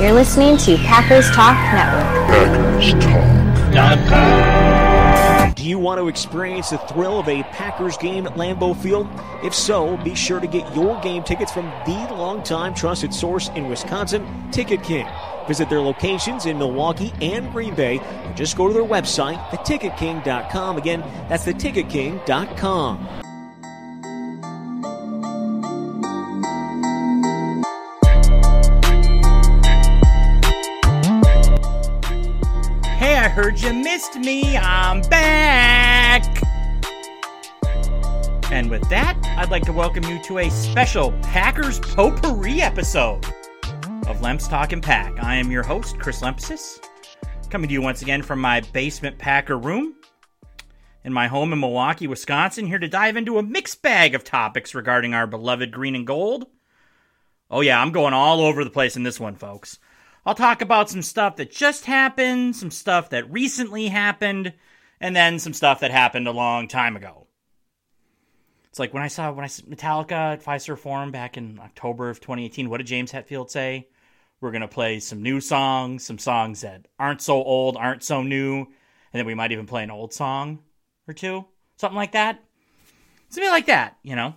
You're listening to Packers Talk Network. Packers Talk. Do you want to experience the thrill of a Packers game at Lambeau Field? If so, be sure to get your game tickets from the longtime trusted source in Wisconsin, Ticket King. Visit their locations in Milwaukee and Green Bay, or just go to their website, theticketking.com. Again, that's theticketking.com. heard you missed me. I'm back. And with that, I'd like to welcome you to a special Packers Potpourri episode of Lemps Talking Pack. I am your host, Chris Lempesis, coming to you once again from my basement Packer room in my home in Milwaukee, Wisconsin, here to dive into a mixed bag of topics regarding our beloved green and gold. Oh, yeah, I'm going all over the place in this one, folks. I'll talk about some stuff that just happened, some stuff that recently happened, and then some stuff that happened a long time ago. It's like when I saw when I saw Metallica at Fiserv Forum back in October of 2018. What did James Hetfield say? We're gonna play some new songs, some songs that aren't so old, aren't so new, and then we might even play an old song or two, something like that. Something like that, you know.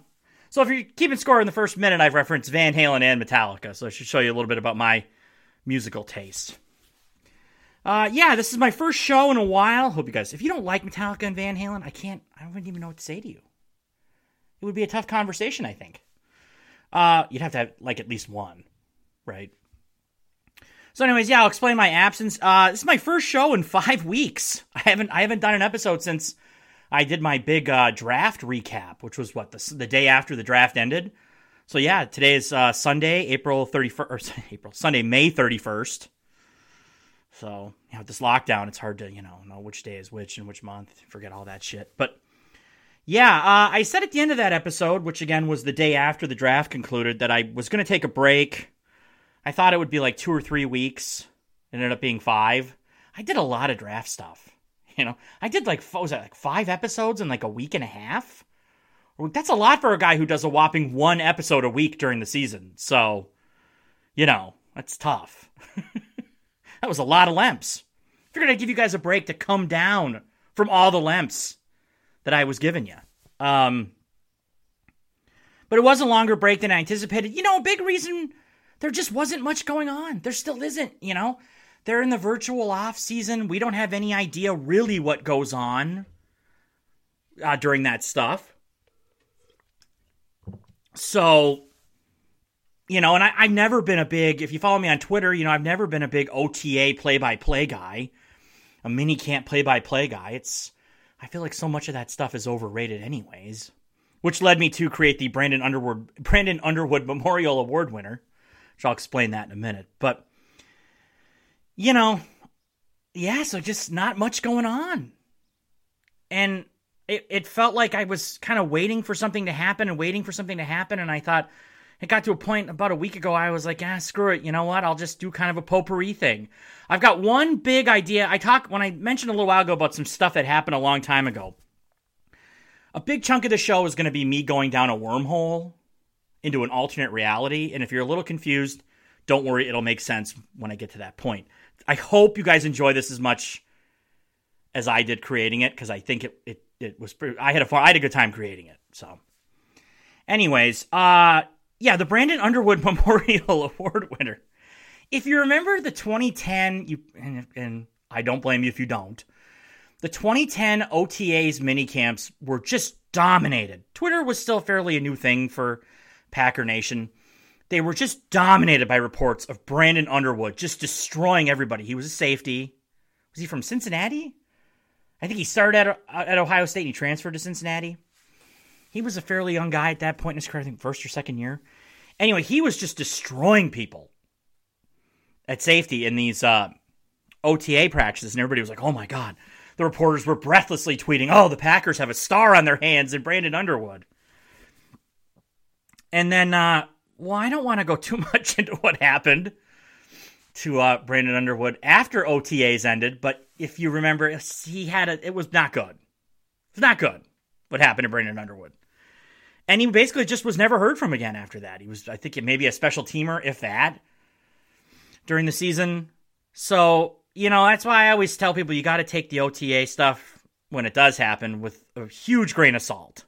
So if you're keeping score in the first minute, I've referenced Van Halen and Metallica, so I should show you a little bit about my musical taste. Uh, yeah, this is my first show in a while. Hope you guys, if you don't like Metallica and Van Halen, I can't, I don't even know what to say to you. It would be a tough conversation, I think. Uh, you'd have to have, like, at least one, right? So, anyways, yeah, I'll explain my absence. Uh, this is my first show in five weeks. I haven't, I haven't done an episode since I did my big uh, draft recap, which was what the the day after the draft ended. So yeah, today is uh, Sunday, April 31st, April, Sunday, May 31st. So, you know, with this lockdown, it's hard to, you know, know which day is which and which month, forget all that shit. But yeah, uh, I said at the end of that episode, which again was the day after the draft concluded, that I was going to take a break. I thought it would be like two or three weeks. It ended up being five. I did a lot of draft stuff. You know, I did like, what was that, like five episodes in like a week and a half? That's a lot for a guy who does a whopping one episode a week during the season. So, you know, that's tough. that was a lot of lemps. Figured I'd give you guys a break to come down from all the lemps that I was giving you. Um, but it was a longer break than I anticipated. You know, a big reason there just wasn't much going on. There still isn't, you know. They're in the virtual off season. We don't have any idea really what goes on uh, during that stuff. So, you know, and I, have never been a big, if you follow me on Twitter, you know, I've never been a big OTA play by play guy, a mini camp play by play guy. It's, I feel like so much of that stuff is overrated, anyways. Which led me to create the Brandon Underwood Brandon Underwood Memorial Award winner, which I'll explain that in a minute. But you know, yeah, so just not much going on. And it, it felt like I was kind of waiting for something to happen and waiting for something to happen. And I thought, it got to a point about a week ago, I was like, ah, screw it. You know what? I'll just do kind of a potpourri thing. I've got one big idea. I talked, when I mentioned a little while ago about some stuff that happened a long time ago, a big chunk of the show is going to be me going down a wormhole into an alternate reality. And if you're a little confused, don't worry, it'll make sense when I get to that point. I hope you guys enjoy this as much as I did creating it because I think it, it it was pretty, I had a I had a good time creating it. So, anyways, uh, yeah, the Brandon Underwood Memorial Award winner. If you remember the 2010, you and, and I don't blame you if you don't. The 2010 OTAs mini camps were just dominated. Twitter was still fairly a new thing for Packer Nation. They were just dominated by reports of Brandon Underwood just destroying everybody. He was a safety. Was he from Cincinnati? I think he started at, at Ohio State and he transferred to Cincinnati. He was a fairly young guy at that point in his career, I think first or second year. Anyway, he was just destroying people at safety in these uh, OTA practices, and everybody was like, oh my God. The reporters were breathlessly tweeting, oh, the Packers have a star on their hands in Brandon Underwood. And then, uh, well, I don't want to go too much into what happened to uh, Brandon Underwood after OTAs ended, but if you remember, he had a, it was not good. It's not good what happened to Brandon Underwood. And he basically just was never heard from again after that. He was, I think, maybe a special teamer, if that. during the season. So, you know, that's why I always tell people you got to take the OTA stuff when it does happen with a huge grain of salt.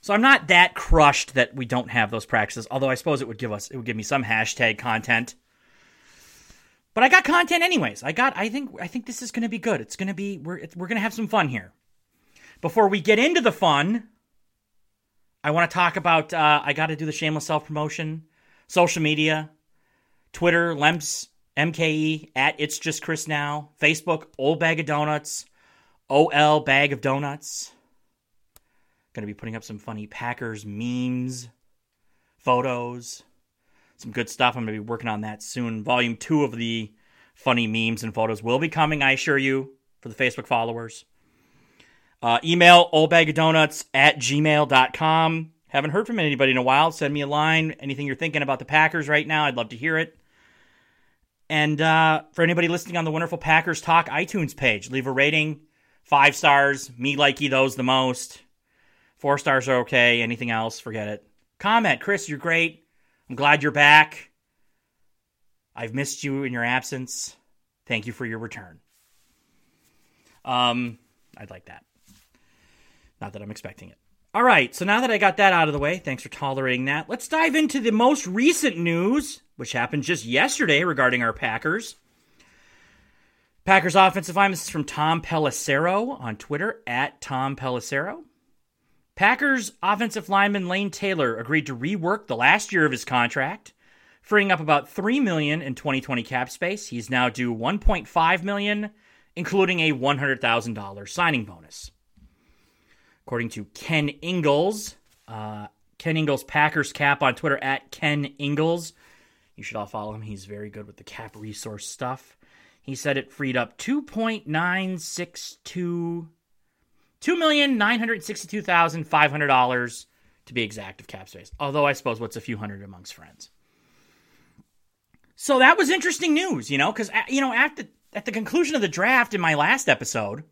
So I'm not that crushed that we don't have those practices, although I suppose it would give us it would give me some hashtag content. But I got content anyways. I got I think I think this is going to be good. It's going to be we're we're going to have some fun here. Before we get into the fun, I want to talk about uh, I got to do the shameless self promotion, social media, Twitter, Lemps MKE at It's Just Chris Now, Facebook, Old Bag of Donuts, OL Bag of Donuts. To be putting up some funny Packers memes, photos, some good stuff. I'm going to be working on that soon. Volume two of the funny memes and photos will be coming, I assure you, for the Facebook followers. Uh, email oldbagofdonuts at gmail.com. Haven't heard from anybody in a while. Send me a line. Anything you're thinking about the Packers right now, I'd love to hear it. And uh, for anybody listening on the Wonderful Packers Talk iTunes page, leave a rating. Five stars. Me like you those the most. Four stars are okay. Anything else, forget it. Comment. Chris, you're great. I'm glad you're back. I've missed you in your absence. Thank you for your return. Um, I'd like that. Not that I'm expecting it. All right, so now that I got that out of the way, thanks for tolerating that. Let's dive into the most recent news, which happened just yesterday regarding our Packers. Packers offensive line, this is from Tom Pelissero on Twitter, at Tom Pelissero. Packers offensive lineman Lane Taylor agreed to rework the last year of his contract, freeing up about 3 million in 2020 cap space. He's now due 1.5 million, including a $100,000 signing bonus. According to Ken Ingalls, uh, Ken Ingalls Packers cap on Twitter at Ken Ingalls. You should all follow him. He's very good with the cap resource stuff. He said it freed up 2.962 $2,962,500 to be exact of cap space. Although I suppose what's a few hundred amongst friends. So that was interesting news, you know, because uh, you know at the at the conclusion of the draft in my last episode,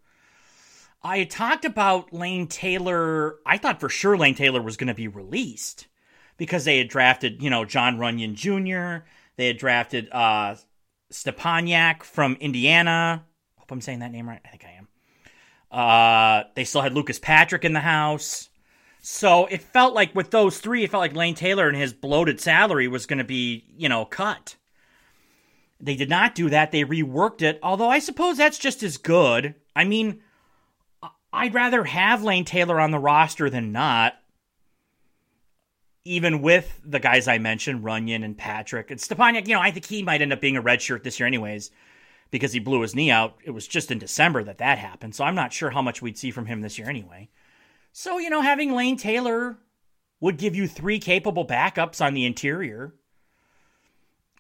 I talked about Lane Taylor. I thought for sure Lane Taylor was going to be released because they had drafted, you know, Jon Runyan Jr. They had drafted uh, Stepaniak from Indiana. Hope I'm saying that name right. I think I am. Uh, they still had Lucas Patrick in the house. So it felt like with those three, it felt like Lane Taylor and his bloated salary was going to be, you know, cut. They did not do that. They reworked it, although I suppose that's just as good. I mean, I'd rather have Lane Taylor on the roster than not. Even with the guys I mentioned, Runyan and Patrick and Stepaniak, you know, I think he might end up being a red shirt this year, anyways, because he blew his knee out. It was just in December that that happened, so I'm not sure how much we'd see from him this year, anyway. So, you know, having Lane Taylor would give you three capable backups on the interior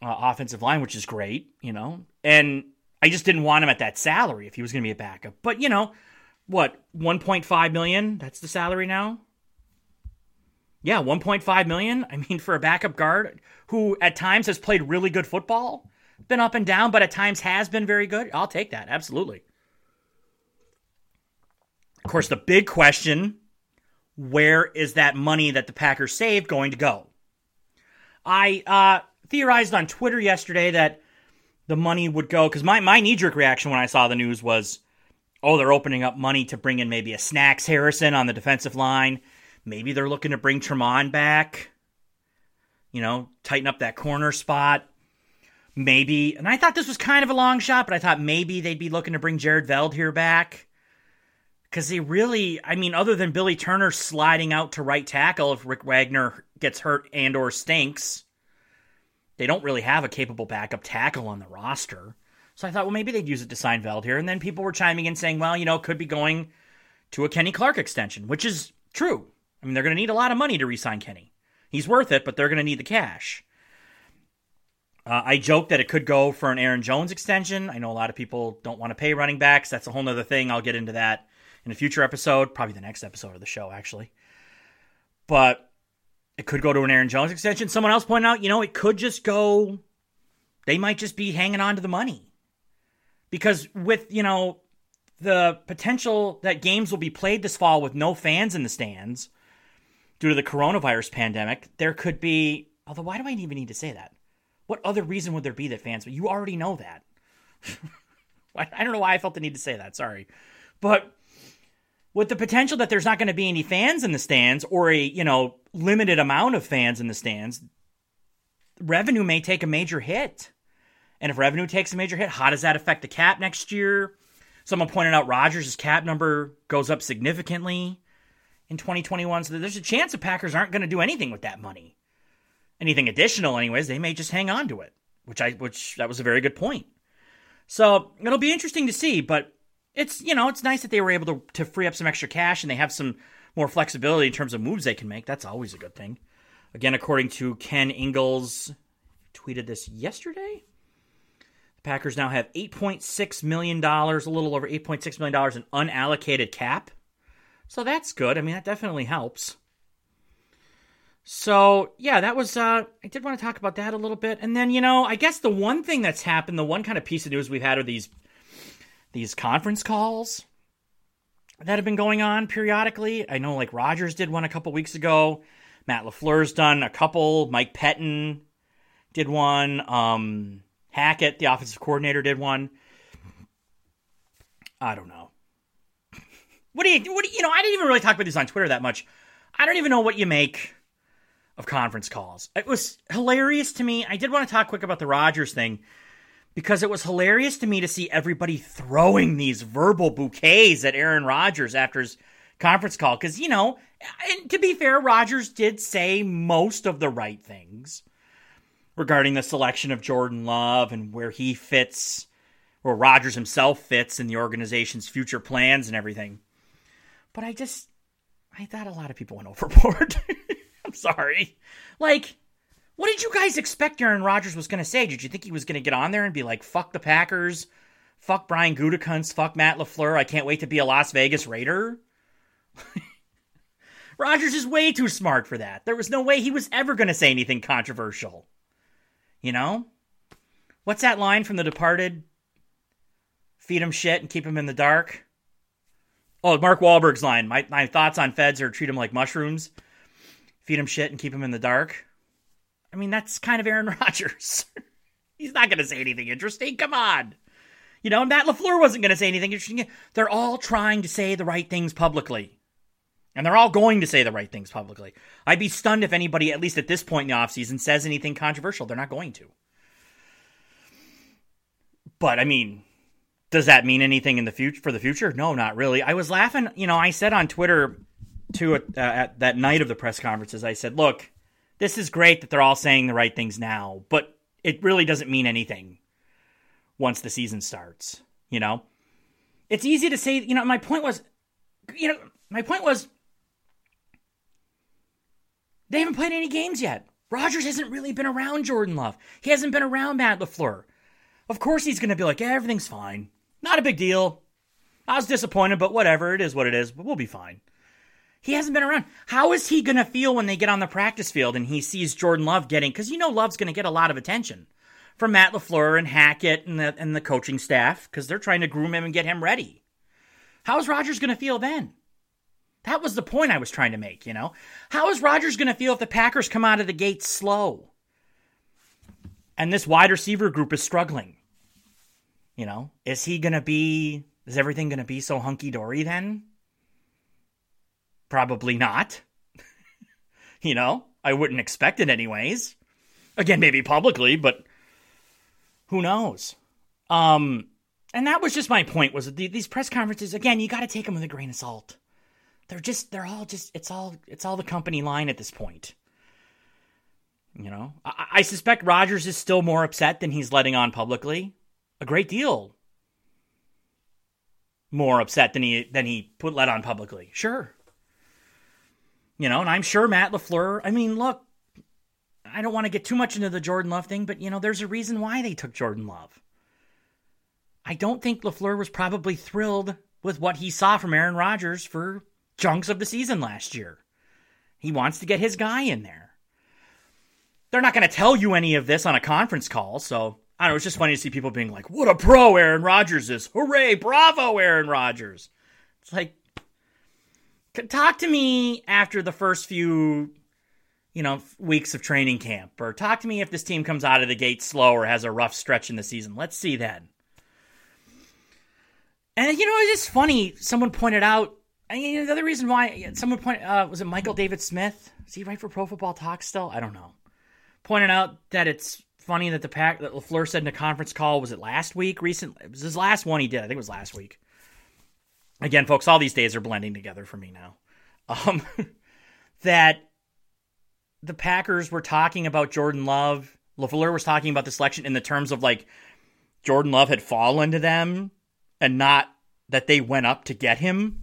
uh, offensive line, which is great, you know. And I just didn't want him at that salary if he was going to be a backup. But, you know, what 1.5 million that's the salary now yeah 1.5 million i mean for a backup guard who at times has played really good football been up and down but at times has been very good i'll take that absolutely of course the big question where is that money that the packers saved going to go i uh, theorized on twitter yesterday that the money would go because my, my knee-jerk reaction when i saw the news was oh, they're opening up money to bring in maybe a Snacks Harrison on the defensive line. Maybe they're looking to bring Tramon back. You know, tighten up that corner spot. Maybe, and I thought this was kind of a long shot, but I thought maybe they'd be looking to bring Jared Veldheer back. Because they really, I mean, other than Billy Turner sliding out to right tackle if Rick Wagner gets hurt and or stinks, they don't really have a capable backup tackle on the roster. So I thought, well, maybe they'd use it to sign Veldheer. And then people were chiming in saying, well, you know, could be going to a Kenny Clark extension, which is true. I mean, they're going to need a lot of money to re sign Kenny. He's worth it, but they're going to need the cash. Uh, I joke that it could go for an Aaron Jones extension. I know a lot of people don't want to pay running backs. That's a whole other thing. I'll get into that in a future episode, probably the next episode of the show, actually. But it could go to an Aaron Jones extension. Someone else pointed out, you know, it could just go. They might just be hanging on to the money because with you know the potential that games will be played this fall with no fans in the stands due to the coronavirus pandemic, there could be. Although, why do I even need to say that? What other reason would there be that fans? But you already know that. I don't know why I felt the need to say that. Sorry, but with the potential that there's not going to be any fans in the stands or a you know limited amount of fans in the stands, revenue may take a major hit. And if revenue takes a major hit, how does that affect the cap next year? Someone pointed out Rodgers' cap number goes up significantly in 2021, so there's a chance the Packers aren't going to do anything with that money. Anything additional, anyways, they may just hang on to it, which I which that was a very good point. So it'll be interesting to see, but it's you know it's nice that they were able to to free up some extra cash and they have some more flexibility in terms of moves they can make. That's always a good thing. Again, according to Ken Ingalls, tweeted this yesterday. The Packers now have $8.6 million, a little over $8.6 million in unallocated cap. So that's good. I mean, that definitely helps. So, yeah, that was, uh, I did want to talk about that a little bit. And then, you know, I guess the one thing that's happened, the one kind of piece of news we've had are these, these conference calls that have been going on periodically. I know, like, Rodgers did one a couple weeks ago. Matt LaFleur's done a couple. Mike Pettine did one. Um, Hackett, the offensive coordinator, did one. I don't know. What do you, what do you, you know, I didn't even really talk about this on Twitter that much. I don't even know what you make of conference calls. It was hilarious to me. I did want to talk quick about the Rodgers thing because it was hilarious to me to see everybody throwing these verbal bouquets at Aaron Rodgers after his conference call. Because, you know, and to be fair, Rodgers did say most of the right things regarding the selection of Jordan Love and where he fits, where Rodgers himself fits in the organization's future plans and everything. But I just, I thought a lot of people went overboard. I'm sorry. Like, what did you guys expect Aaron Rodgers was going to say? Did you think he was going to get on there and be like, fuck the Packers, fuck Brian Gutekunst, fuck Matt LaFleur, I can't wait to be a Las Vegas Raider? Rodgers is way too smart for that. There was no way he was ever going to say anything controversial. You know? What's that line from The Departed? Feed him shit and keep him in the dark. Oh, Mark Wahlberg's line. My, my thoughts on feds are treat them like mushrooms, feed him shit, and keep him in the dark. I mean, that's kind of Aaron Rodgers. He's not going to say anything interesting. Come on. You know, Matt LaFleur wasn't going to say anything interesting. They're all trying to say the right things publicly. And they're all going to say the right things publicly. I'd be stunned if anybody, at least at this point in the offseason, says anything controversial. They're not going to. But I mean, does that mean anything in the future for the future? No, not really. I was laughing. You know, I said on Twitter to uh, at that night of the press conferences, I said, "Look, this is great that they're all saying the right things now, but it really doesn't mean anything once the season starts." You know, it's easy to say. You know, my point was, you know, my point was they haven't played any games yet. Rodgers hasn't really been around Jordan Love. He hasn't been around Matt LaFleur. Of course he's going to be like, everything's fine. Not a big deal. I was disappointed, but whatever. It is what it is, but we'll be fine. He hasn't been around. How is he going to feel when they get on the practice field and he sees Jordan Love getting, because you know Love's going to get a lot of attention from Matt LaFleur and Hackett and the, and the coaching staff because they're trying to groom him and get him ready. How is Rodgers going to feel then? That was the point I was trying to make, you know? How is Rodgers going to feel if the Packers come out of the gate slow? And this wide receiver group is struggling. You know, is he going to be, is everything going to be so hunky dory then? Probably not. you know, I wouldn't expect it anyways. Again, maybe publicly, but who knows? Um, and that was just my point was that these press conferences, again, you got to take them with a grain of salt they're just they're all just it's all it's all the company line at this point. You know, I, I suspect rodgers is still more upset than he's letting on publicly. A great deal more upset than he than he put let on publicly. Sure. You know, and I'm sure Matt LaFleur, I mean, look, I don't want to get too much into the Jordan Love thing, but you know, there's a reason why they took Jordan Love. I don't think LaFleur was probably thrilled with what he saw from Aaron Rodgers for chunks of the season last year. He wants to get his guy in there. They're not going to tell you any of this on a conference call, so I don't know. It's just funny to see people being like, "What a pro Aaron Rodgers is! Hooray, bravo, Aaron Rodgers!" It's like, talk to me after the first few, you know, weeks of training camp, or talk to me if this team comes out of the gate slow or has a rough stretch in the season. Let's see then. And you know, it's just funny. Someone pointed out. I mean, the other reason why someone pointed uh, was it Michael David Smith? Is he right for Pro Football Talk still? I don't know. Pointed out that it's funny that the pack that LaFleur said in a conference call was it last week? Recent it was his last one he did. I think it was last week. Again, folks, all these days are blending together for me now. Um, that the Packers were talking about Jordan Love. LaFleur was talking about the selection in the terms of like Jordan Love had fallen to them and not that they went up to get him.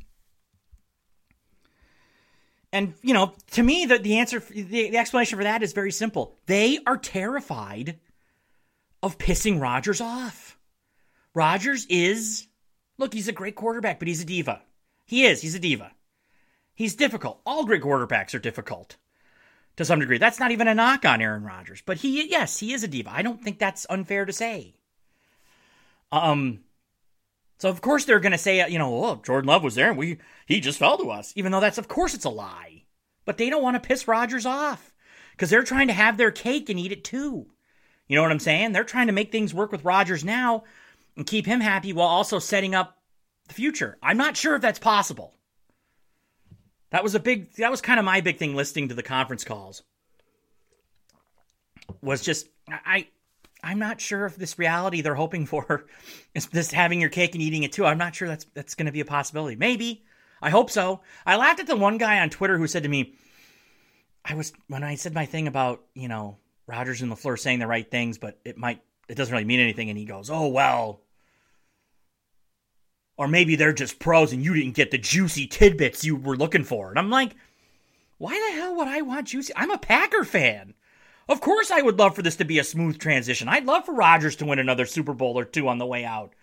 And, you know, to me, the, the answer, the, the explanation for that is very simple. They are terrified of pissing Rodgers off. Rodgers is, look, he's a great quarterback, but he's a diva. He is. He's a diva. He's difficult. All great quarterbacks are difficult to some degree. That's not even a knock on Aaron Rodgers, but he, yes, he is a diva. I don't think that's unfair to say. Um, so of course they're going to say, you know, oh, Jordan Love was there and we he just fell to us, even though that's of course it's a lie. But they don't want to piss Rodgers off because they're trying to have their cake and eat it too. You know what I'm saying? They're trying to make things work with Rodgers now and keep him happy while also setting up the future. I'm not sure if that's possible. That was a big that was kind of my big thing listening to the conference calls. Was just I I'm not sure if this reality they're hoping for is this having your cake and eating it too. I'm not sure that's that's going to be a possibility. Maybe. I hope so. I laughed at the one guy on Twitter who said to me I was when I said my thing about, you know, Rodgers and LaFleur saying the right things, but it might it doesn't really mean anything and he goes, "Oh, well, or maybe they're just pros and you didn't get the juicy tidbits you were looking for. And I'm like, why the hell would I want juicy? I'm a Packer fan. Of course, I would love for this to be a smooth transition. I'd love for Rodgers to win another Super Bowl or two on the way out.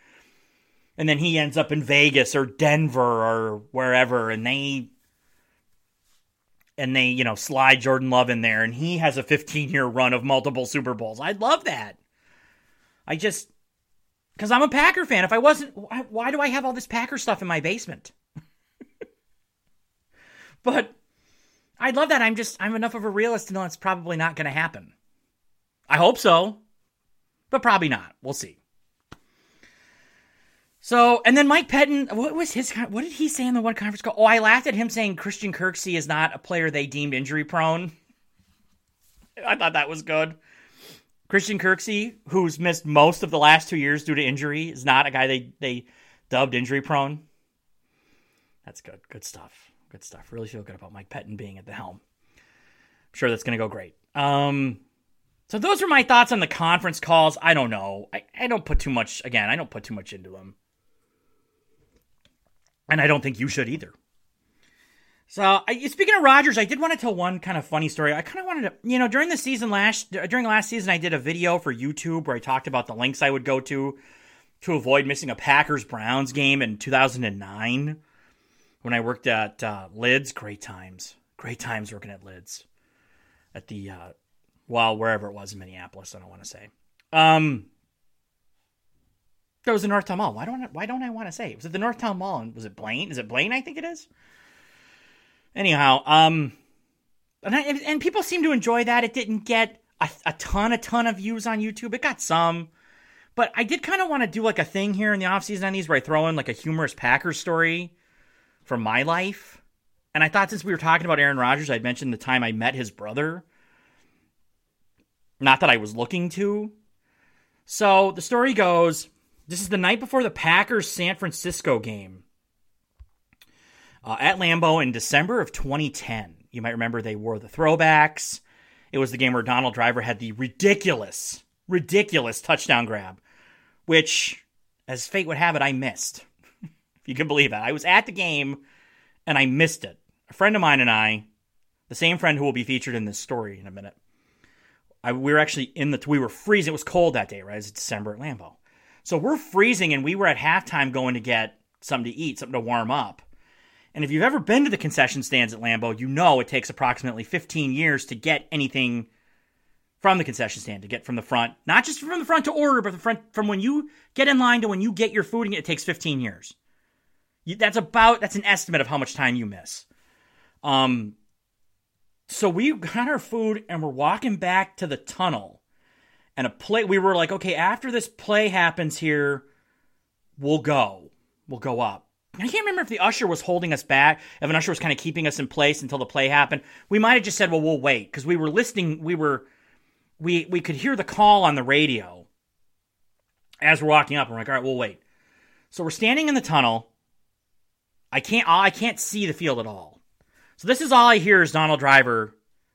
And then he ends up in Vegas or Denver or wherever, and they and they, you know, slide Jordan Love in there and he has a 15 year run of multiple Super Bowls. I'd love that. I just because I'm a Packer fan. If I wasn't, why, why do I have all this Packer stuff in my basement? but I'd love that. I'm just, I'm enough of a realist to know it's probably not going to happen. I hope so, but probably not. We'll see. So, and then Mike Pettine, what was his, what did he say in the one conference call? Oh, I laughed at him saying Christian Kirksey is not a player they deemed injury prone. I thought that was good. Christian Kirksey, who's missed most of the last two years due to injury, is not a guy they they dubbed injury prone. That's good. Good stuff. Good stuff. Really feel good about Mike Pettine being at the helm. I'm sure that's going to go great. Um, so those are my thoughts on the conference calls. I don't know. I, I don't put too much. Again, I don't put too much into them, and I don't think you should either. So, I, speaking of Rodgers, I did want to tell one kind of funny story. I kind of wanted to, you know, during the season last, during last season, I did a video for YouTube where I talked about the links I would go to to avoid missing a Packers Browns game in 2009 when I worked at uh, Lids. Great times, great times working at Lids at the, uh, well, wherever it was in Minneapolis. I don't want to say. Um, that was the Northtown Mall. Why don't I, why don't I want to say? Was it the Northtown Mall? And was it Blaine? Is it Blaine? I think it is. Anyhow, um, and, I, and people seem to enjoy that. It didn't get a, a ton, a ton of views on YouTube. It got some, but I did kind of want to do like a thing here in the off season on these where I throw in like a humorous Packers story from my life. And I thought since we were talking about Aaron Rodgers, I'd mentioned the time I met his brother. Not that I was looking to. So the story goes this is the night before the Packers San Francisco game uh, at Lambeau in December of 2010. You might remember they wore the throwbacks. It was the game where Donald Driver had the ridiculous, ridiculous touchdown grab, which, as fate would have it, I missed. if you can believe that. I was at the game and I missed it. A friend of mine and I, the same friend who will be featured in this story in a minute, I, we were actually in the, we were freezing. It was cold that day, right? It was December at Lambeau. So we're freezing and we were at halftime going to get something to eat, something to warm up. And if you've ever been to the concession stands at Lambeau, you know it takes approximately 15 years to get anything from the concession stand, to get from the front, not just from the front to order, but the front from when you get in line to when you get your food, and it takes 15 years. You, that's about that's an estimate of how much time you miss. Um, So we got our food and we're walking back to the tunnel. And a play, we were like, okay, after this play happens here, we'll go. We'll go up. I can't remember if the usher was holding us back, if an usher was kind of keeping us in place until the play happened. We might have just said, well, we'll wait because we were listening. We were, we, we could hear the call on the radio as we're walking up. We're like, all right, we'll wait. So we're standing in the tunnel. I can't, I can't see the field at all. So this is all I hear is Donald Driver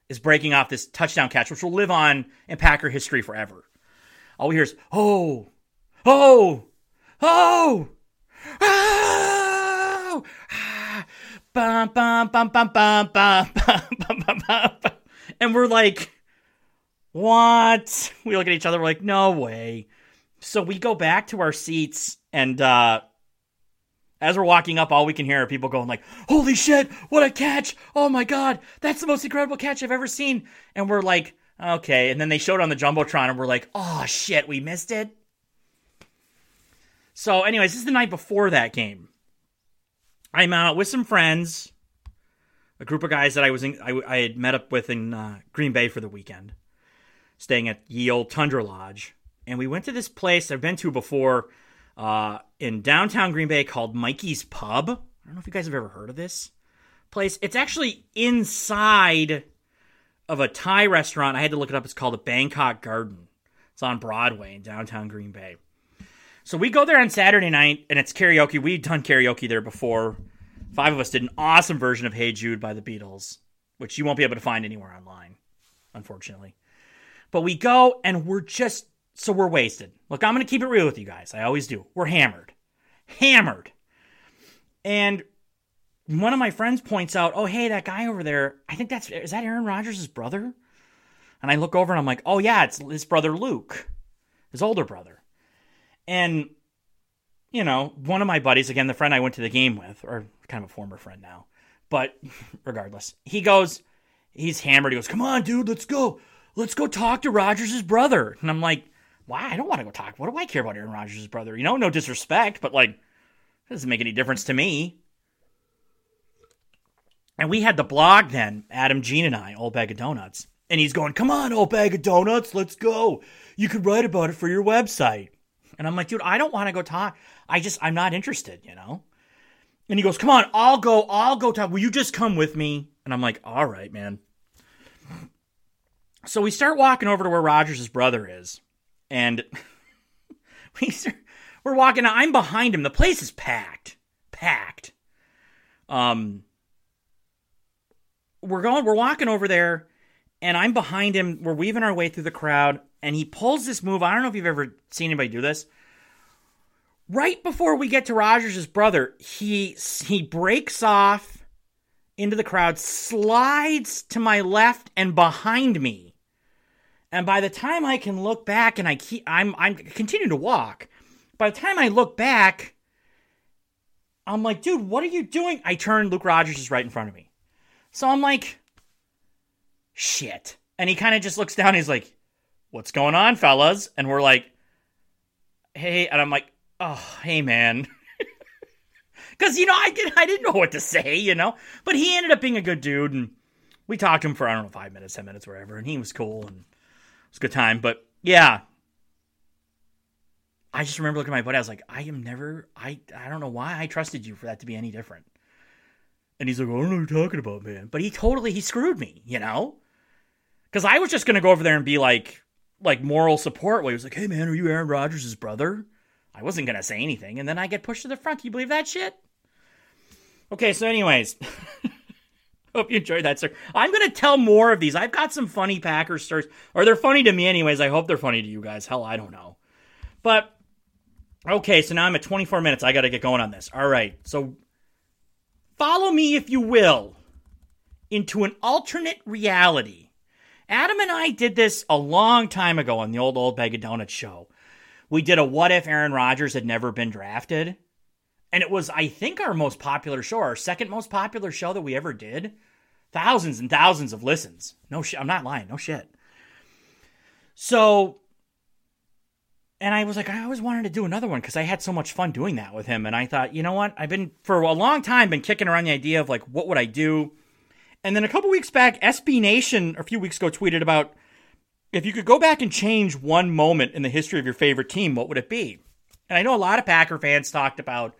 is breaking off this touchdown catch, which will live on in Packer history forever. All we hear is, oh, oh, oh, oh, bum, bum, bum, bum, bum, bum, bum, bum, bum, and we're like, what? We look at each other, we're like, no way. So we go back to our seats and uh as we're walking up, all we can hear are people going like, "Holy shit! What a catch! Oh my god, that's the most incredible catch I've ever seen!" And we're like, "Okay." And then they showed on the jumbotron, and we're like, "Oh shit, we missed it." So, anyways, this is the night before that game. I'm out with some friends, a group of guys that I was in, I, I had met up with in uh, Green Bay for the weekend, staying at Ye Old Tundra Lodge, and we went to this place I've been to before uh, in downtown Green Bay called Mikey's Pub. I don't know if you guys have ever heard of this place. It's actually inside of a Thai restaurant. I had to look it up. It's called the Bangkok Garden. It's on Broadway in downtown Green Bay. So we go there on Saturday night, and it's karaoke. We'd done karaoke there before. Five of us did an awesome version of Hey Jude by the Beatles, which you won't be able to find anywhere online, unfortunately. But we go, and we're just so we're wasted. Look, I'm going to keep it real with you guys. I always do. We're hammered. Hammered. And one of my friends points out, "Oh, hey, that guy over there. I think that's is that Aaron Rodgers' brother?" And I look over and I'm like, "Oh yeah, it's his brother Luke, his older brother." And you know, one of my buddies, again, the friend I went to the game with, or kind of a former friend now, but regardless, he goes, he's hammered. He goes, "Come on, dude, let's go, let's go talk to Rodgers' brother." And I'm like, why? I don't want to go talk. What do I care about Aaron Rodgers' brother? You know, no disrespect, but like, doesn't make any difference to me. And we had the blog then, Adam Jean and I, Old Bag of Donuts. And he's going, come on, Old Bag of Donuts, let's go. You could write about it for your website. And I'm like, dude, I don't want to go talk. I just, I'm not interested, you know? And he goes, come on, I'll go, I'll go talk. Will you just come with me? And I'm like, all right, man. So we start walking over to where Rodgers' brother is and we we're walking. I'm behind him. The place is packed, packed. Um, we're going. We're walking over there, and I'm behind him. We're weaving our way through the crowd, and he pulls this move. I don't know if you've ever seen anybody do this. Right before we get to Rodgers' brother, he he breaks off into the crowd, slides to my left and behind me and by the time I can look back and I keep I'm I'm continue to walk. By the time I look back, I'm like, dude, what are you doing? I turn, Luke Rodgers is right in front of me. So I'm like, shit. And he kind of just looks down, he's like, What's going on, fellas? And we're like, Hey, and I'm like, Oh, hey man. Cause you know, I did I didn't know what to say, you know? But he ended up being a good dude and we talked to him for I don't know, five minutes, ten minutes, whatever, and he was cool and it was a good time. But yeah, I just remember looking at my buddy. I was like, I am never. I I don't know why I trusted you for that to be any different. And he's like, I don't know what you're talking about, man. But he totally he screwed me, you know. Because I was just gonna go over there and be like, like moral support. Where he was like, Hey, man, are you Aaron Rodgers' brother? I wasn't gonna say anything, and then I get pushed to the front. Can you believe that shit? Okay, so anyways. Hope you enjoyed that, sir. I'm to tell more of these. I've got some funny Packers stories, or they're funny to me, anyways. I hope they're funny to you guys. Hell, I don't know. But okay, so now I'm at 24 minutes. I got to get going on this. All right, so follow me, if you will, into an alternate reality. Adam and I did this a long time ago on the old Old Bag of Donuts show. We did a what if Aaron Rodgers had never been drafted. And it was, I think, our most popular show, our second most popular show that we ever did. Thousands and thousands of listens. No shit. I'm not lying. No shit. So, and I was like, I always wanted to do another one because I had so much fun doing that with him. And I thought, you know what? I've been, for a long time, been kicking around the idea of like, what would I do? And then a couple weeks back, SB Nation, a few weeks ago, tweeted about if you could go back and change one moment in the history of your favorite team, what would it be? And I know a lot of Packer fans talked about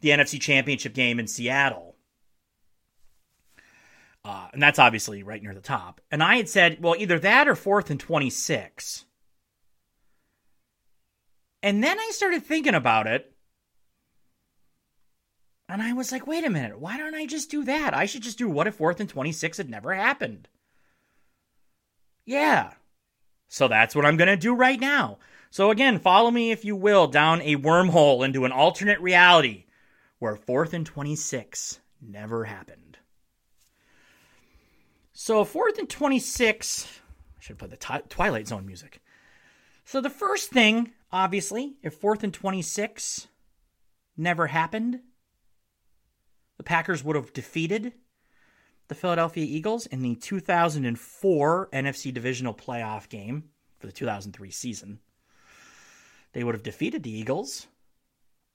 the NFC Championship game in Seattle. Uh, and that's obviously right near the top. And I had said, well, either that or fourth and 26. And then I started thinking about it. And I was like, wait a minute, why don't I just do that? I should just do what if fourth and 26 had never happened? Yeah. So that's what I'm going to do right now. So again, follow me, if you will, down a wormhole into an alternate reality where fourth and 26 never happened. So, fourth and 26, I should put the t- Twilight Zone music. So, the first thing, obviously, if fourth and 26 never happened, the Packers would have defeated the Philadelphia Eagles in the 2004 NFC Divisional Playoff game for the 2003 season. They would have defeated the Eagles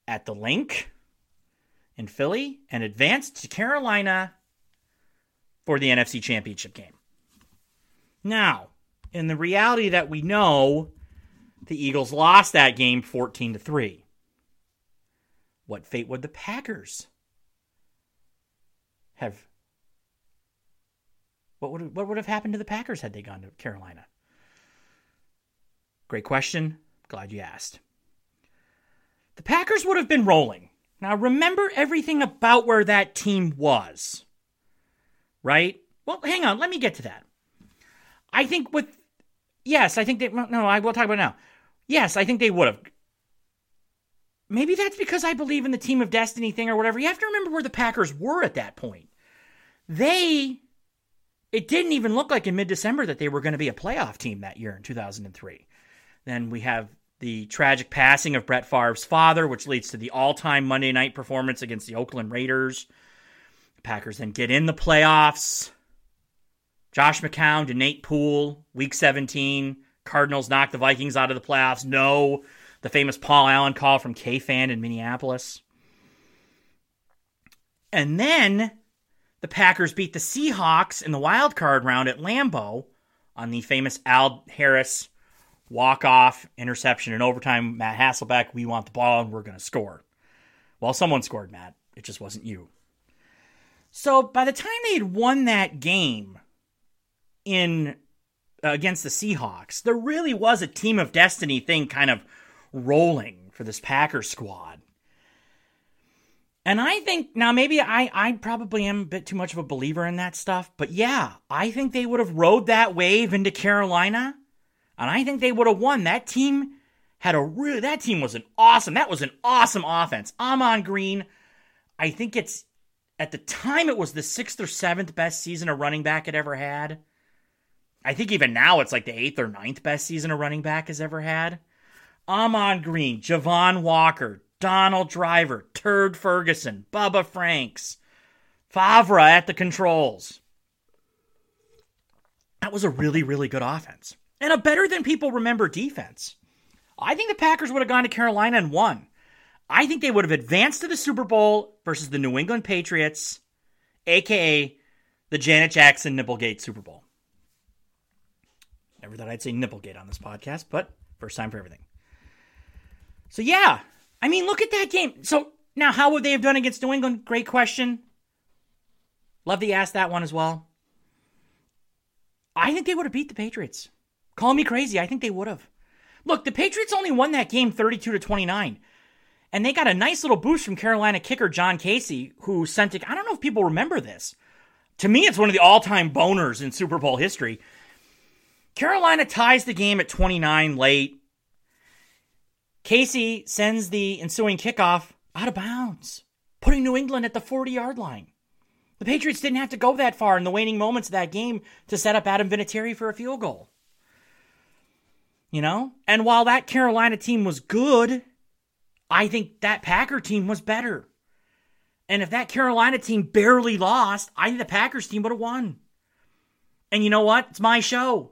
at the Linc in Philly and advanced to Carolina for the NFC Championship game. Now, in the reality that we know, the Eagles lost that game 14 to 3. What fate would the Packers have what would what would have happened to the Packers had they gone to Carolina? Great question. Glad you asked. The Packers would have been rolling. Now remember everything about where that team was right? Well, hang on. Let me get to that. I think with yes, I think they no, I will talk about now. Yes, I think they would have. Maybe that's because I believe in the team of destiny thing or whatever. You have to remember where the Packers were at that point. They it didn't even look like in mid-December that they were going to be a playoff team that year in 2003. Then we have the tragic passing of Brett Favre's father, which leads to the all-time Monday night performance against the Oakland Raiders. Packers then get in the playoffs. Josh McCown to Nate Poole, week 17. Cardinals knock the Vikings out of the playoffs. No. The famous Paul Allen call from KFAN in Minneapolis. And then the Packers beat the Seahawks in the wild card round at Lambeau on the famous Al Harris walk off interception in overtime. Matt Hasselbeck, we want the ball and we're going to score. Well, someone scored, Matt. It just wasn't you. So by the time they had won that game in uh, against the Seahawks, there really was a team of destiny thing kind of rolling for this Packers squad. And I think now maybe I I probably am a bit too much of a believer in that stuff, but yeah, I think they would have rode that wave into Carolina, and I think they would have won. That team had a really that team was an awesome. That was an awesome offense. Ahman Green, I think it's at the time, it was the sixth or seventh best season a running back had ever had. I think even now it's like the eighth or ninth best season a running back has ever had. Ahman Green, Javon Walker, Donald Driver, Turd Ferguson, Bubba Franks, Favre at the controls. That was a really, really good offense. And a better than people remember defense. I think the Packers would have gone to Carolina and won. I think they would have advanced to the Super Bowl versus the New England Patriots, aka the Janet Jackson Nipplegate Super Bowl. Never thought I'd say Nipplegate on this podcast, but first time for everything. So yeah, I mean, look at that game. So now, how would they have done against New England? Great question. Love that ask that one as well. I think they would have beat the Patriots. Call me crazy. I think they would have. Look, the Patriots only won that game 32 to 29. And they got a nice little boost from Carolina kicker John Kasay, who sent it. I don't know if people remember this. To me, it's one of the all time boners in Super Bowl history. Carolina ties the game at 29 late. Kasay sends the ensuing kickoff out of bounds, putting New England at the 40 yard line. The Patriots didn't have to go that far in the waning moments of that game to set up Adam Vinatieri for a field goal. You know? And while that Carolina team was good, I think that Packer team was better. And if that Carolina team barely lost, I think the Packers team would have won. And you know what? It's my show.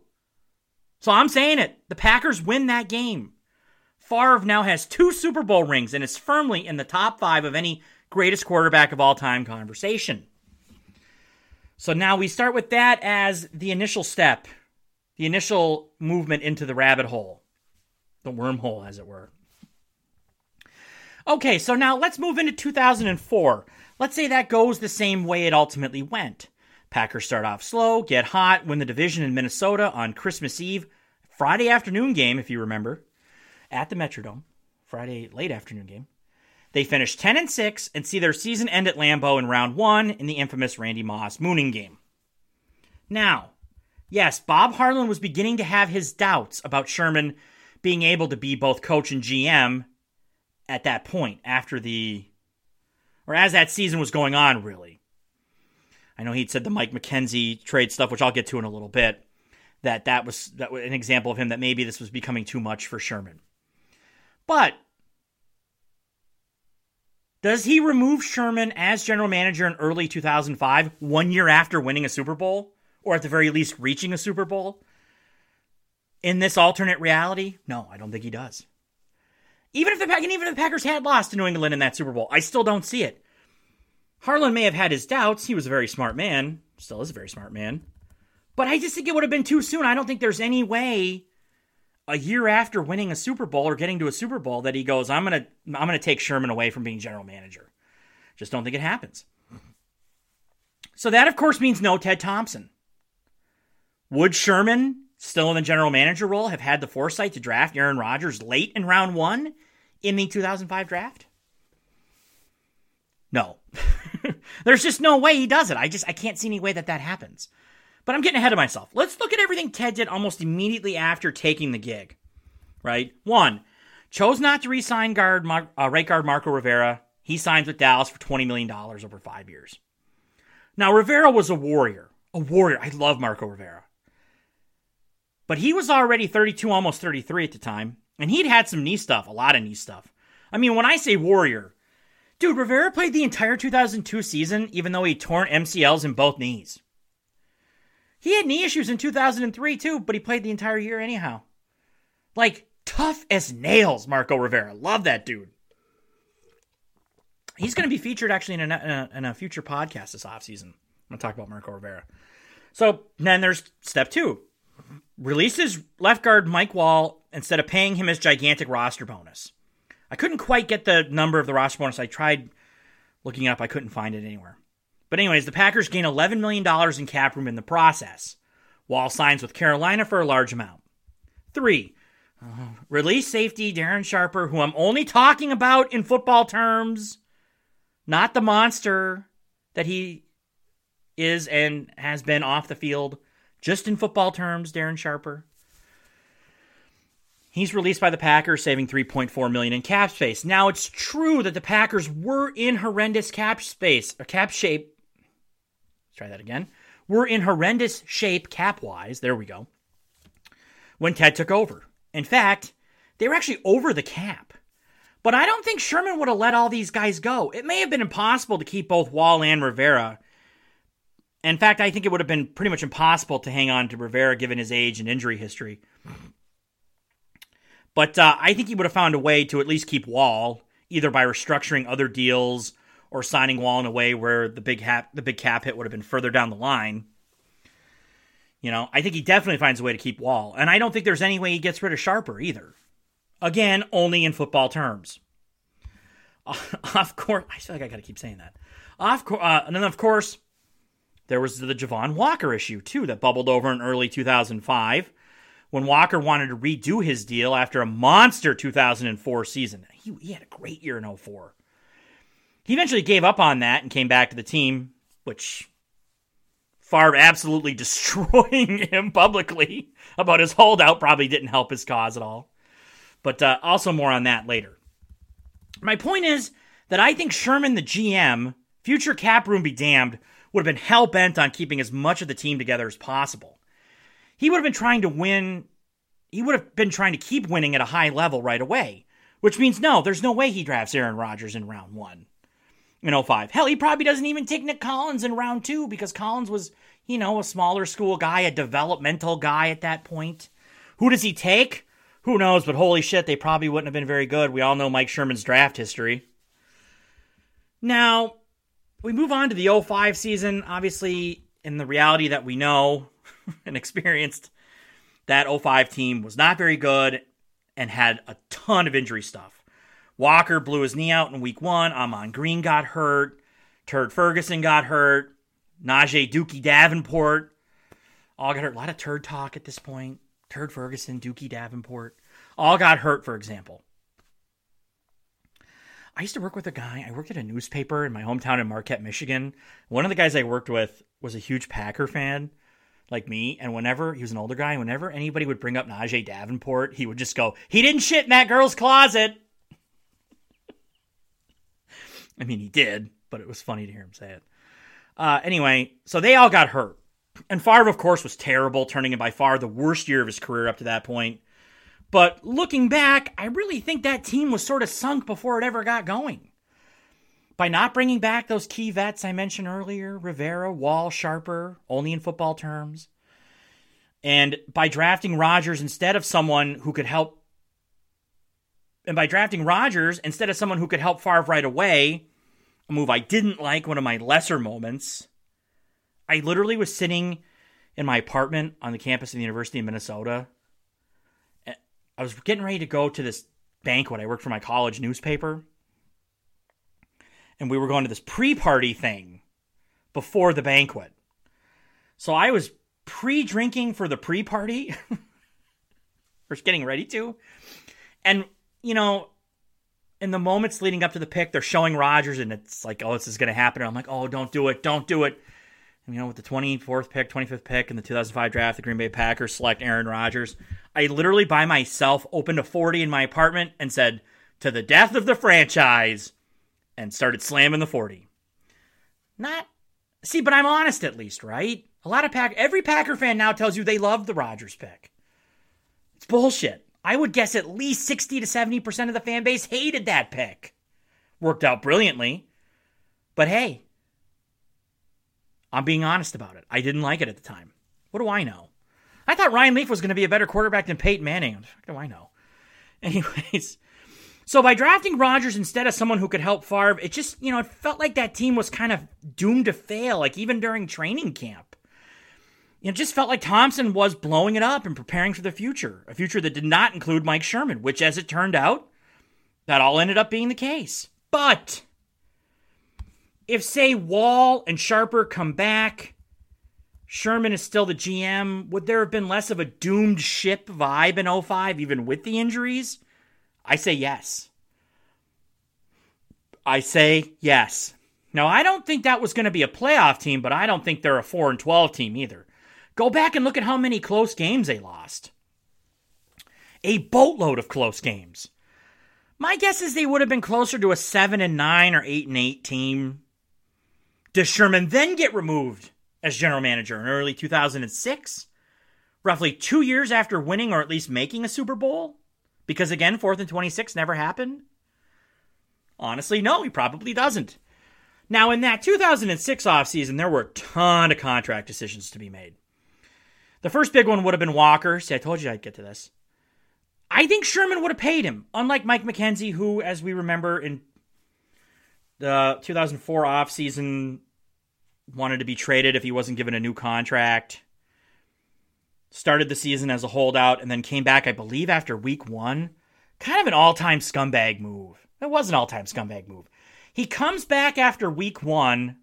So I'm saying it. The Packers win that game. Favre now has two Super Bowl rings and is firmly in the top five of any greatest quarterback of all time conversation. So now we start with that as the initial step, the initial movement into the rabbit hole, the wormhole, as it were. Okay, so now let's move into 2004. Let's say that goes the same way it ultimately went. Packers start off slow, get hot, win the division in Minnesota on Christmas Eve, Friday afternoon game, if you remember, at the Metrodome. Friday late afternoon game. They finish 10 and 6 and see their season end at Lambeau in round 1 in the infamous Randy Moss mooning game. Now, yes, Bob Harlan was beginning to have his doubts about Sherman being able to be both coach and GM at that point after the or as that season was going on really. I know he'd said the Mike McKenzie trade stuff, which I'll get to in a little bit, that that was that was an example of him that maybe this was becoming too much for Sherman. But does he remove Sherman as general manager in early 2005, one year after winning a Super Bowl, or at the very least reaching a Super Bowl? In this alternate reality, no, I don't think he does. Even if the even if the Packers had lost to New England in that Super Bowl, I still don't see it. Harlan may have had his doubts. He was a very smart man, still is a very smart man. But I just think it would have been too soon. I don't think there's any way a year after winning a Super Bowl or getting to a Super Bowl that he goes, I'm gonna I'm gonna take Sherman away from being general manager. Just don't think it happens. So that of course means no Ted Thompson. Would Sherman, still in the general manager role, have had the foresight to draft Aaron Rodgers late in round one in the 2005 draft? No. There's just no way he does it. I just I can't see any way that that happens. But I'm getting ahead of myself. Let's look at everything Ted did almost immediately after taking the gig. Right? One, chose not to re-sign guard uh, right guard Marco Rivera. He signs with Dallas for $20 million over five years. Now, Rivera was a warrior. A warrior. I love Marco Rivera. But he was already 32, almost 33 at the time. And he'd had some knee stuff, a lot of knee stuff. I mean, when I say warrior, dude, Rivera played the entire 2002 season, even though he torn MCLs in both knees. He had knee issues in 2003 too, but he played the entire year anyhow. Like tough as nails, Marco Rivera. Love that dude. He's going to be featured actually in a, in a, in a future podcast this offseason. I'm going to talk about Marco Rivera. So then there's step two releases left guard Mike Wahle instead of paying him his gigantic roster bonus. I couldn't quite get the number of the roster bonus. I tried looking it up, I couldn't find it anywhere. But, anyways, the Packers gain $11 million in cap room in the process, Wahle signs with Carolina for a large amount. Three, uh, release safety Darren Sharper, who I'm only talking about in football terms, not the monster that he is and has been off the field, just in football terms, Darren Sharper. He's released by the Packers, saving 3.4 million in cap space. Now it's true that the Packers were in horrendous cap space or cap shape try that again. We're in horrendous shape cap wise. There we go. When Ted took over. In fact, they were actually over the cap. But I don't think Sherman would have let all these guys go. It may have been impossible to keep both Wahle and Rivera. In fact, I think it would have been pretty much impossible to hang on to Rivera given his age and injury history. But uh, I think he would have found a way to at least keep Wahle, either by restructuring other deals or signing Wahle in a way where the big cap the big cap hit would have been further down the line. You know, I think he definitely finds a way to keep Wahle, and I don't think there's any way he gets rid of Sharper either. Again, only in football terms. of course, I feel like I got to keep saying that. Of course, uh, and then of course, there was the Javon Walker issue too that bubbled over in early 2005 when Walker wanted to redo his deal after a monster 2004 season. He, he had a great year in 04. He eventually gave up on that and came back to the team, which Favre absolutely destroying him publicly about his holdout probably didn't help his cause at all. But uh, also more on that later. My point is that I think Sherman, the GM, future cap room be damned, would have been hell bent on keeping as much of the team together as possible. He would have been trying to win. He would have been trying to keep winning at a high level right away, which means no, there's no way he drafts Aaron Rodgers in round one in 05. Hell, he probably doesn't even take Nick Collins in round two because Collins was, you know, a smaller school guy, a developmental guy at that point. Who does he take? Who knows, but holy shit, they probably wouldn't have been very good. We all know Mike Sherman's draft history. Now, we move on to the 05 season. Obviously, in the reality that we know and experienced, that 05 team was not very good and had a ton of injury stuff. Walker blew his knee out in week one. Ahman Green got hurt. Turd Ferguson got hurt. Najeh Dookie Davenport all got hurt. A lot of turd talk at this point. Turd Ferguson, Dookie Davenport, all got hurt, for example. I used to work with a guy. I worked at a newspaper in my hometown in Marquette, Michigan. One of the guys I worked with was a huge Packer fan, like me. And whenever he was an older guy, whenever anybody would bring up Najeh Davenport, he would just go, "He didn't shit in that girl's closet." I mean, he did, but it was funny to hear him say it. Uh, anyway, so they all got hurt. And Favre, of course, was terrible, turning in by far the worst year of his career up to that point. But looking back, I really think that team was sort of sunk before it ever got going. By not bringing back those key vets I mentioned earlier Rivera, Wahle, Sharper, only in football terms, and by drafting Rodgers instead of someone who could help, and by drafting Rodgers instead of someone who could help Favre right away, a move I didn't like, one of my lesser moments. I literally was sitting in my apartment on the campus of the University of Minnesota. I was getting ready to go to this banquet. I worked for my college newspaper. And we were going to this pre party thing before the banquet. So I was pre drinking for the pre party, or getting ready to. And, you know, in the moments leading up to the pick, they're showing Rodgers, and it's like, oh, this is going to happen. And I'm like, oh, don't do it, don't do it. And, you know, with the 24th pick, 25th pick in the 2005 draft, the Green Bay Packers select Aaron Rodgers. I literally by myself opened a 40 in my apartment and said, to the death of the franchise, and started slamming the 40. Not, see, but I'm honest at least, right? A lot of Pack, every Packer fan now tells you they love the Rodgers pick. It's bullshit. I would guess at least 60 to 70% of the fan base hated that pick. Worked out brilliantly. But hey, I'm being honest about it. I didn't like it at the time. What do I know? I thought Ryan Leaf was going to be a better quarterback than Peyton Manning. What do I know? Anyways, so by drafting Rodgers instead of someone who could help Favre, it just, you know, it felt like that team was kind of doomed to fail, like even during training camp. It just felt like Thompson was blowing it up and preparing for the future, a future that did not include Mike Sherman, which, as it turned out, that all ended up being the case. But if, say, Wahle and Sharper come back, Sherman is still the GM, would there have been less of a doomed ship vibe in 05, even with the injuries? I say yes. I say yes. Now, I don't think that was going to be a playoff team, but I don't think they're a 4 and 12 team either. Go back and look at how many close games they lost. A boatload of close games. My guess is they would have been closer to a 7 and 9 or 8 and 8 team. Does Sherman then get removed as general manager in early 2006? Roughly 2 years after winning or at least making a Super Bowl? Because again, 4th and 26 never happened? Honestly, no, he probably doesn't. Now, in that 2006 offseason, there were a ton of contract decisions to be made. The first big one would have been Walker. See, I told you I'd get to this. I think Sherman would have paid him, unlike Mike McKenzie, who, as we remember in the 2004 offseason, wanted to be traded if he wasn't given a new contract. Started the season as a holdout and then came back, I believe, after week one. Kind of an all time scumbag move. It was an all time scumbag move. He comes back after week one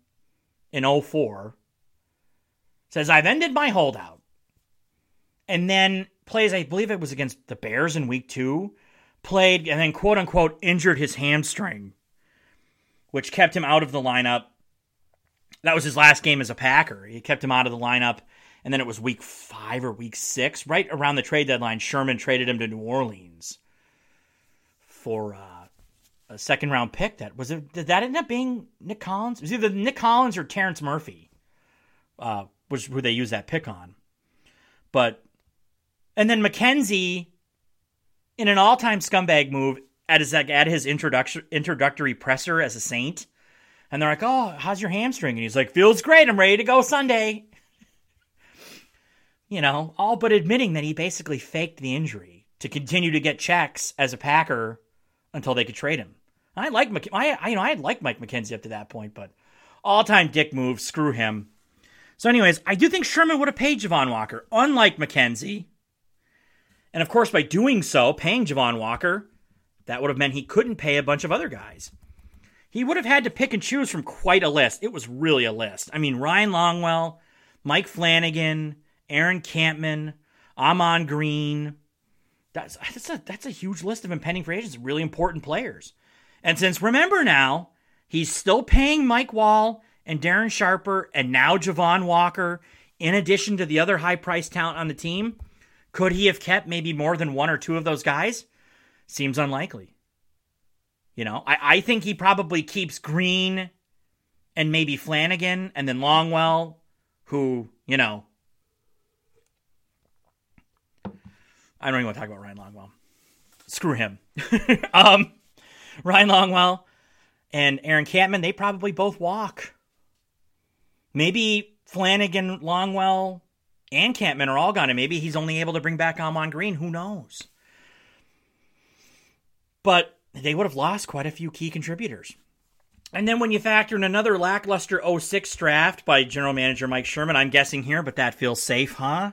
in 04, says, I've ended my holdout and then plays, I believe it was against the Bears in week two, played and then quote unquote injured his hamstring, which kept him out of the lineup. That was his last game as a Packer. He kept him out of the lineup. And then it was week five or week six, right around the trade deadline. Sherman traded him to New Orleans for uh, a second round pick. That was it. Did that end up being Nick Collins? It was either Nick Collins or Terrence Murphy, uh, was who they used that pick on. But and then McKenzie, in an all-time scumbag move, at his like, at his introduction introductory presser as a Saint, and they're like, "Oh, how's your hamstring?" And he's like, "Feels great. I'm ready to go Sunday." you know, all but admitting that he basically faked the injury to continue to get checks as a Packer until they could trade him. I like I, I you know I like Mike McKenzie up to that point, but all-time dick move. Screw him. So, anyways, I do think Sherman would have paid Javon Walker, unlike McKenzie. And of course, by doing so, paying Javon Walker, that would have meant he couldn't pay a bunch of other guys. He would have had to pick and choose from quite a list. It was really a list. I mean, Ryan Longwell, Mike Flanagan, Aaron Kampman, Ahman Green. That's that's a that's a huge list of impending free agents, really important players. And since remember now, he's still paying Mike Wahle and Darren Sharper and now Javon Walker, in addition to the other high price talent on the team. Could he have kept maybe more than one or two of those guys? Seems unlikely. You know, I, I think he probably keeps Green and maybe Flanagan and then Longwell, who, you know, I don't even want to talk about Ryan Longwell. Screw him. um, Ryan Longwell and Aaron Kampman, they probably both walk. Maybe Flanagan, Longwell, and Kampman are all gone, and maybe he's only able to bring back Ahman Green. Who knows? But they would have lost quite a few key contributors. And then when you factor in another lackluster 06 draft by general manager Mike Sherman, I'm guessing here, but that feels safe, huh?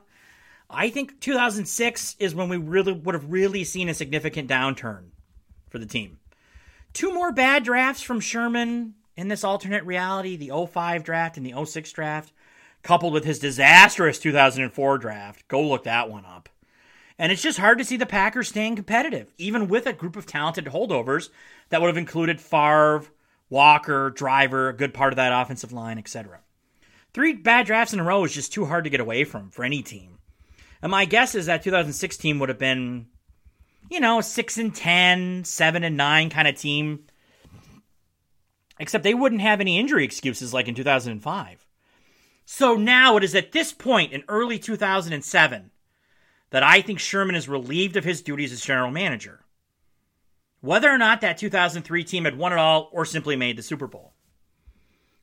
I think 2006 is when we really would have really seen a significant downturn for the team. Two more bad drafts from Sherman in this alternate reality, the 05 draft and the 06 draft, coupled with his disastrous 2004 draft. Go look that one up. And it's just hard to see the Packers staying competitive, even with a group of talented holdovers that would have included Favre, Walker, Driver, a good part of that offensive line, etc. Three bad drafts in a row is just too hard to get away from for any team. And my guess is that 2016 would have been, you know, 6 and 10, 7 and 9 kind of team. Except they wouldn't have any injury excuses like in 2005. So now it is at this point in early 2007 that I think Sherman is relieved of his duties as general manager. Whether or not that 2003 team had won it all or simply made the Super Bowl.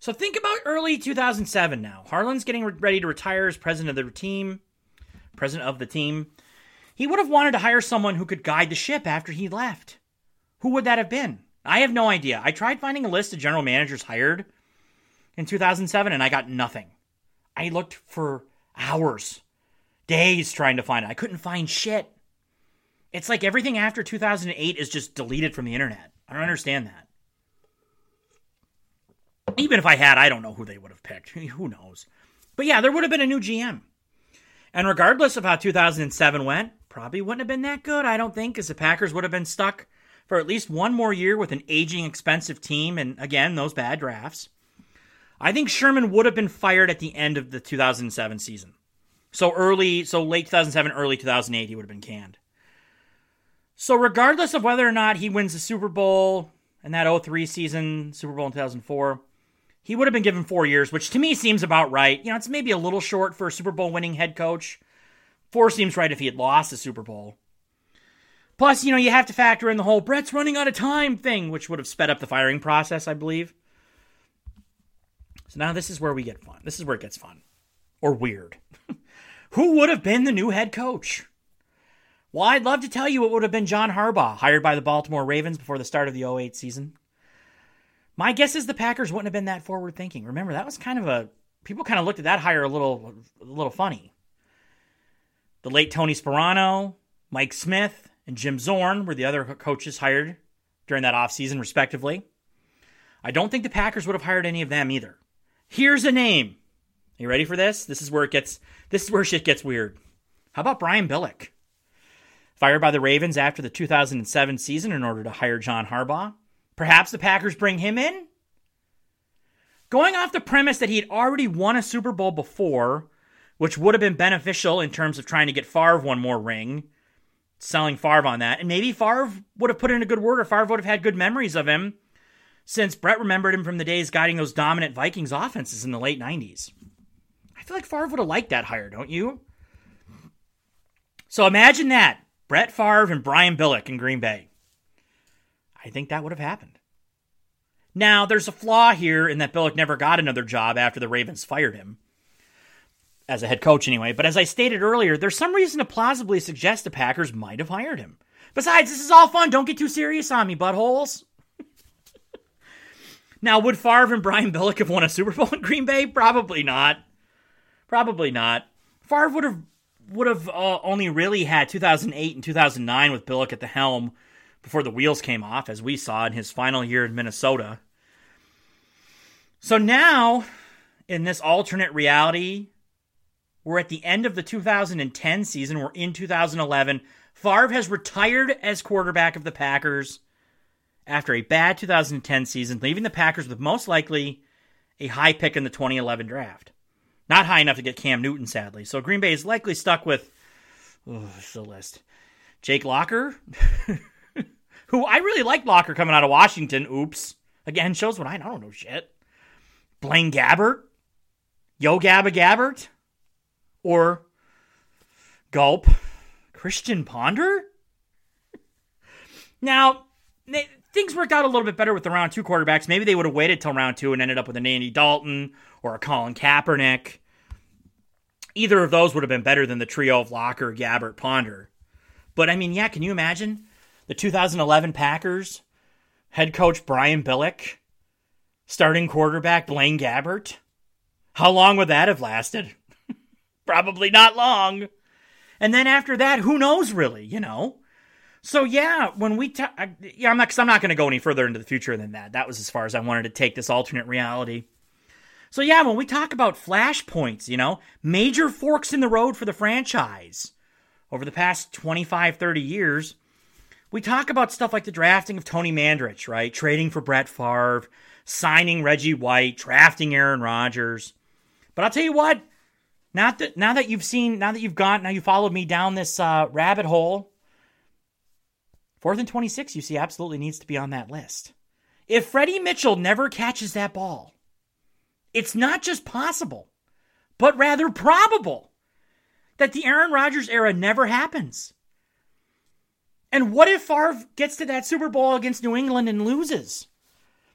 So think about early 2007 now. Harlan's getting ready to retire as president of the team president of the team, he would have wanted to hire someone who could guide the ship after he left. Who would that have been? I have no idea. I tried finding a list of general managers hired in 2007 and I got nothing. I looked for hours, days trying to find it. I couldn't find shit. It's like everything after 2008 is just deleted from the internet. I don't understand that. Even if I had, I don't know who they would have picked. who knows? But yeah, there would have been a new GM. And regardless of how 2007 went, probably wouldn't have been that good, I don't think, as the Packers would have been stuck for at least one more year with an aging, expensive team and, again, those bad drafts. I think Sherman would have been fired at the end of the 2007 season. So early, so late 2007, early 2008, he would have been canned. So regardless of whether or not he wins the Super Bowl in that 03 season, Super Bowl in 2004, he would have been given four years, which to me seems about right. You know, it's maybe a little short for a Super Bowl winning head coach. Four seems right if he had lost the Super Bowl. Plus, you know, you have to factor in the whole Brett's running out of time thing, which would have sped up the firing process, I believe. So now this is where we get fun. This is where it gets fun. Or weird. Who would have been the new head coach? Well, I'd love to tell you it would have been John Harbaugh, hired by the Baltimore Ravens before the start of the 08 season. My guess is the Packers wouldn't have been that forward thinking. Remember, that was kind of a people kind of looked at that hire a little a little funny. The late Tony Sparano, Mike Smith, and Jim Zorn were the other coaches hired during that offseason, respectively. I don't think the Packers would have hired any of them either. Here's a name. Are you ready for this? This is where it gets this is where shit gets weird. How about Brian Billick? Fired by the Ravens after the 2007 season in order to hire John Harbaugh. Perhaps the Packers bring him in? Going off the premise that he had already won a Super Bowl before, which would have been beneficial in terms of trying to get Favre one more ring, selling Favre on that, and maybe Favre would have put in a good word or Favre would have had good memories of him since Brett remembered him from the days guiding those dominant Vikings offenses in the late 90s. I feel like Favre would have liked that hire, don't you? So imagine that Brett Favre and Brian Billick in Green Bay. I think that would have happened. Now, there's a flaw here in that Billick never got another job after the Ravens fired him. As a head coach, anyway. But as I stated earlier, there's some reason to plausibly suggest the Packers might have hired him. Besides, this is all fun. Don't get too serious on me, buttholes. Now, would Favre and Brian Billick have won a Super Bowl in Green Bay? Probably not. Probably not. Favre would have would have uh, only really had 2008 and 2009 with Billick at the helm before the wheels came off, as we saw in his final year in Minnesota. So now, in this alternate reality, we're at the end of the 2010 season. We're in 2011. Favre has retired as quarterback of the Packers after a bad 2010 season, leaving the Packers with most likely a high pick in the 2011 draft. Not high enough to get Cam Newton, sadly. So Green Bay is likely stuck with oh, the list. Jake Locker, who I really like Locker coming out of Washington. Oops. Again, shows what I, I don't know shit. Blaine Gabbert, Yo Gabba Gabbert, or Gulp, Christian Ponder? Now, things worked out a little bit better with the round two quarterbacks. Maybe they would have waited till round two and ended up with an Andy Dalton or a Colin Kaepernick. Either of those would have been better than the trio of Locker, Gabbert, Ponder. But I mean, yeah, can you imagine the 2011 Packers head coach Brian Billick, starting quarterback Blaine Gabbert? How long would that have lasted? Probably not long. And then after that, who knows really, you know? So yeah, when we ta- yeah, I'm not cause I'm not going to go any further into the future than that. That was as far as I wanted to take this alternate reality. So yeah, when we talk about flashpoints, you know, major forks in the road for the franchise over the past 25, 30 years, we talk about stuff like the drafting of Tony Mandarich, right? Trading for Brett Favre, signing Reggie White, drafting Aaron Rodgers. But I'll tell you what, now that now that you've seen, now that you've gone, now you followed me down this uh, rabbit hole, fourth and 26, you see, absolutely needs to be on that list. If Freddie Mitchell never catches that ball, it's not just possible, but rather probable that the Aaron Rodgers era never happens. And what if Favre gets to that Super Bowl against New England and loses?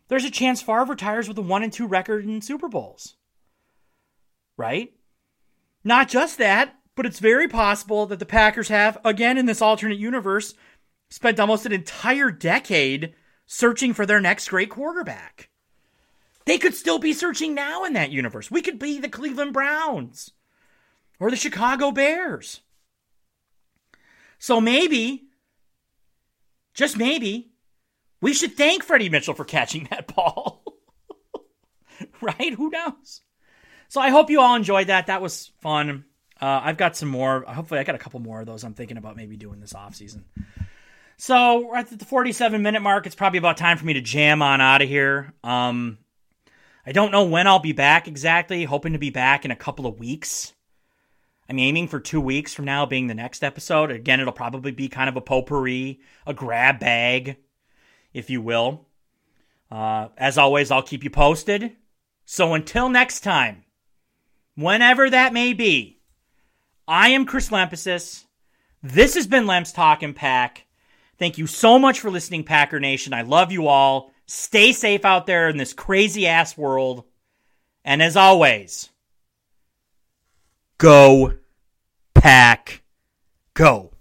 There's a chance Favre retires with a 1 and 2 record in Super Bowls. Right? Not just that, but it's very possible that the Packers have, again in this alternate universe, spent almost an entire decade searching for their next great quarterback. They could still be searching now in that universe. We could be the Cleveland Browns or the Chicago Bears. So maybe, just maybe, we should thank Freddie Mitchell for catching that ball. right? Who knows? So I hope you all enjoyed that. That was fun. Uh, I've got some more. Hopefully, I got a couple more of those I'm thinking about maybe doing this off season. So at the 47 minute mark. It's probably about time for me to jam on out of here. Um, I don't know when I'll be back exactly. Hoping to be back in a couple of weeks. I'm aiming for two weeks from now being the next episode. Again, it'll probably be kind of a potpourri, a grab bag, if you will. Uh, as always, I'll keep you posted. So until next time, whenever that may be, I am Chris Lempesis. This has been Lemps Talking Pack. Thank you so much for listening, Packer Nation. I love you all. Stay safe out there in this crazy ass world. And as always, go, pack, go.